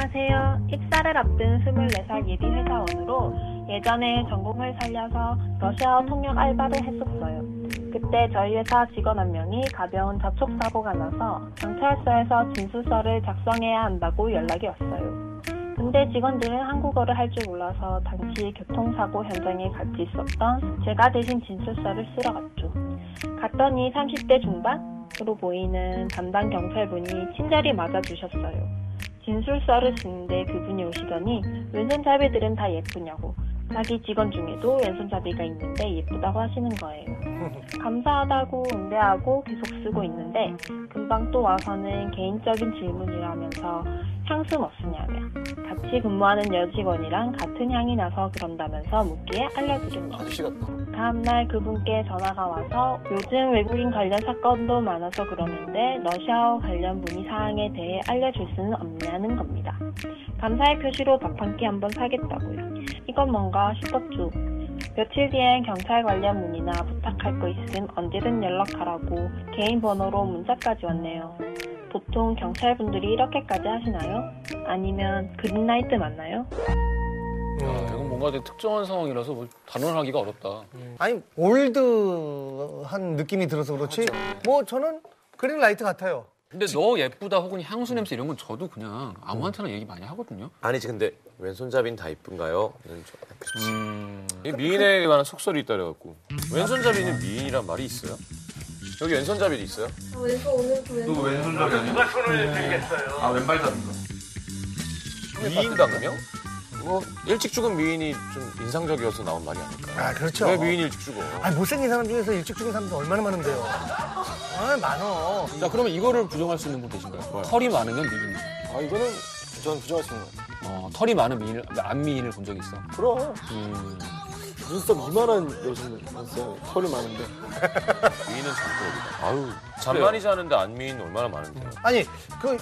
안녕하세요. 입사를 앞둔 24살 예비 회사원으로 예전에 전공을 살려서 러시아어 통역 알바를 했었어요. 그때 저희 회사 직원 한 명이 가벼운 접촉 사고가 나서 경찰서에서 진술서를 작성해야 한다고 연락이 왔어요. 근데 직원들은 한국어를 할 줄 몰라서 당시 교통사고 현장에 같이 있었던 제가 대신 진술서를 쓰러 갔죠. 갔더니 30대 중반 으로 보이는 담당 경찰분이 친절히 맞아주셨어요. 진술서를 쓰는데 그분이 오시더니 왼손잡이들은 다 예쁘냐고 자기 직원 중에도 왼손잡이가 있는데 예쁘다고 하시는 거예요. 감사하다고 응대하고 계속 쓰고 있는데 금방 또 와서는 개인적인 질문이라면서 향수 뭐 쓰냐며 같이 근무하는 여직원이랑 같은 향이 나서 그런다면서 묻기에. 아저씨 같다. 다음날 그분께 전화가 와서 요즘 외국인 관련 사건도 많아서 그러는데 러시아어 관련 문의 사항에 대해 알려줄 수는 없냐는 겁니다. 감사의 표시로 밥 한 끼 한번 사겠다고요. 이건 뭔가 싶었죠. 며칠 뒤엔 경찰 관련 문의나 부탁할 거 있음 언제든 연락하라고 개인 번호로 문자까지 왔네요. 보통 경찰분들이 이렇게까지 하시나요? 아니면 그린라이트 맞나요? 야, 이건 뭔가 되게 특정한 상황이라서 뭐 단언하기가 어렵다. 아니 올드한 느낌이 들어서 그렇지. 뭐 저는 그린라이트 같아요. 근데 너 예쁘다 혹은 향수 냄새 이런 건 저도 그냥 아무한테나 얘기 많이 하거든요. 아니지 근데 왼손잡이는 다 이쁜가요? 이건 좀 그렇지. 음, 이 미인에 관한 속설이 있다 그래갖고 왼손잡이는 미인이란 말이 있어요? 여기 왼손잡이도 있어요? 왼손 오늘도 왼손 미인가 그러면? 뭐 일찍 죽은 미인이 좀 인상적이어서 나온 말이 아닐까? 아 그렇죠. 왜 미인이 일찍 죽어? 아니 못생긴 사람 중에서 일찍 죽은 사람도 얼마나 많은데요. 아 많어. 자 그러면 이거를 부정할 수 있는 분 계신가요? 털이 많으면 미인. 아 이거는 저는 부정할 수 있는 것 같아요. 어, 털이 많은 미인을 안 미인을 본적 있어. 그럼 음, 눈썹 이만한 여자는 있어요. 털이 많은데. 미인은 장돌이다. 아유 잔만이지 않은데 안 미인 얼마나 많은데. 아니 그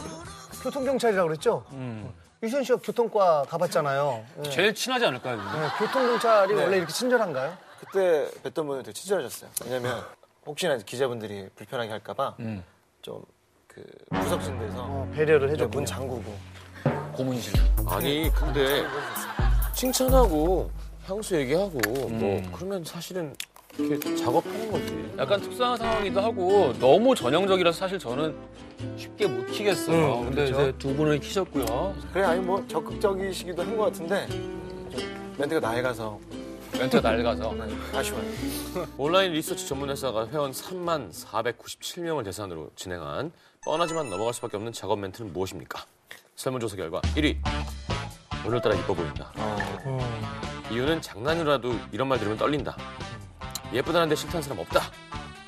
교통경찰이라고 그랬죠. 음. 유시현 씨가 교통과 가봤잖아요. 예. 제일 친하지 않을까요? 네, 교통경찰이 네. 원래 이렇게 친절한가요? 그때 뵀던 분은 되게 친절하셨어요. 왜냐면 혹시나 기자분들이 불편하게 할까봐 음. 좀그 구석진 데서 어, 배려를 이제 해줬군요. 문 잠그고 고문실. 아니 근데 칭찬하고 향수 얘기하고 뭐 음. 그러면 사실은 이렇게 작업하는 거지. 약간 특수한 상황이기도 하고 너무 전형적이라서 사실 저는 쉽게 못 키겠어요. 음, 근데 그렇죠. 이제 두 분은 키셨고요. 그래 아니 뭐 적극적이시기도 한 것 같은데 좀 멘트가 나해가서 멘트가 낡아서. 네, 아쉬워요. 온라인 리서치 전문 회사가 회원 3만 497명을 대상으로 진행한 뻔하지만 넘어갈 수밖에 없는 작업 멘트는 무엇입니까? 설문조사 결과 1위. 오늘따라 이뻐 보인다. 이유는 장난이라도 이런 말 들으면 떨린다. 예쁘다는데 싫다는 사람 없다.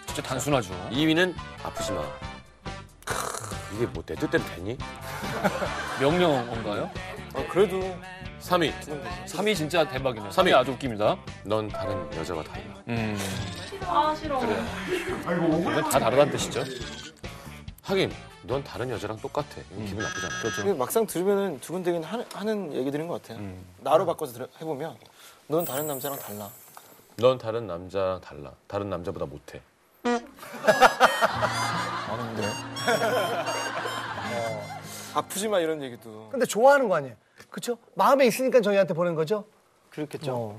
진짜 단순하죠. 2위는 아프지 마. 크, 이게 뭐 내 뜻대로 되니? 명령어인가요? 어, 그래도 3위. 3위 진짜 대박이네요. 삼위. 3위 아주 웃깁니다. 넌 다른 여자와 달라. 음. 아 싫어. 그래요. 이건 다 다르다는 뜻이죠. 하긴 넌 다른 여자랑 똑같아. 이건 기분 나쁘잖아. 그렇죠. 근데 막상 들으면은 두근대긴 하는, 하는 얘기들인 것 같아요. 음. 나로 바꿔서 들어- 해보면 넌 다른 남자랑 달라. 넌 다른 남자랑 달라. 다른 남자보다 못해. 아는데. 아프지 마 이런 얘기도 근데 좋아하는 거 아니에요? 그렇죠? 마음에 있으니까 저희한테 보낸 거죠? 그렇겠죠. 어.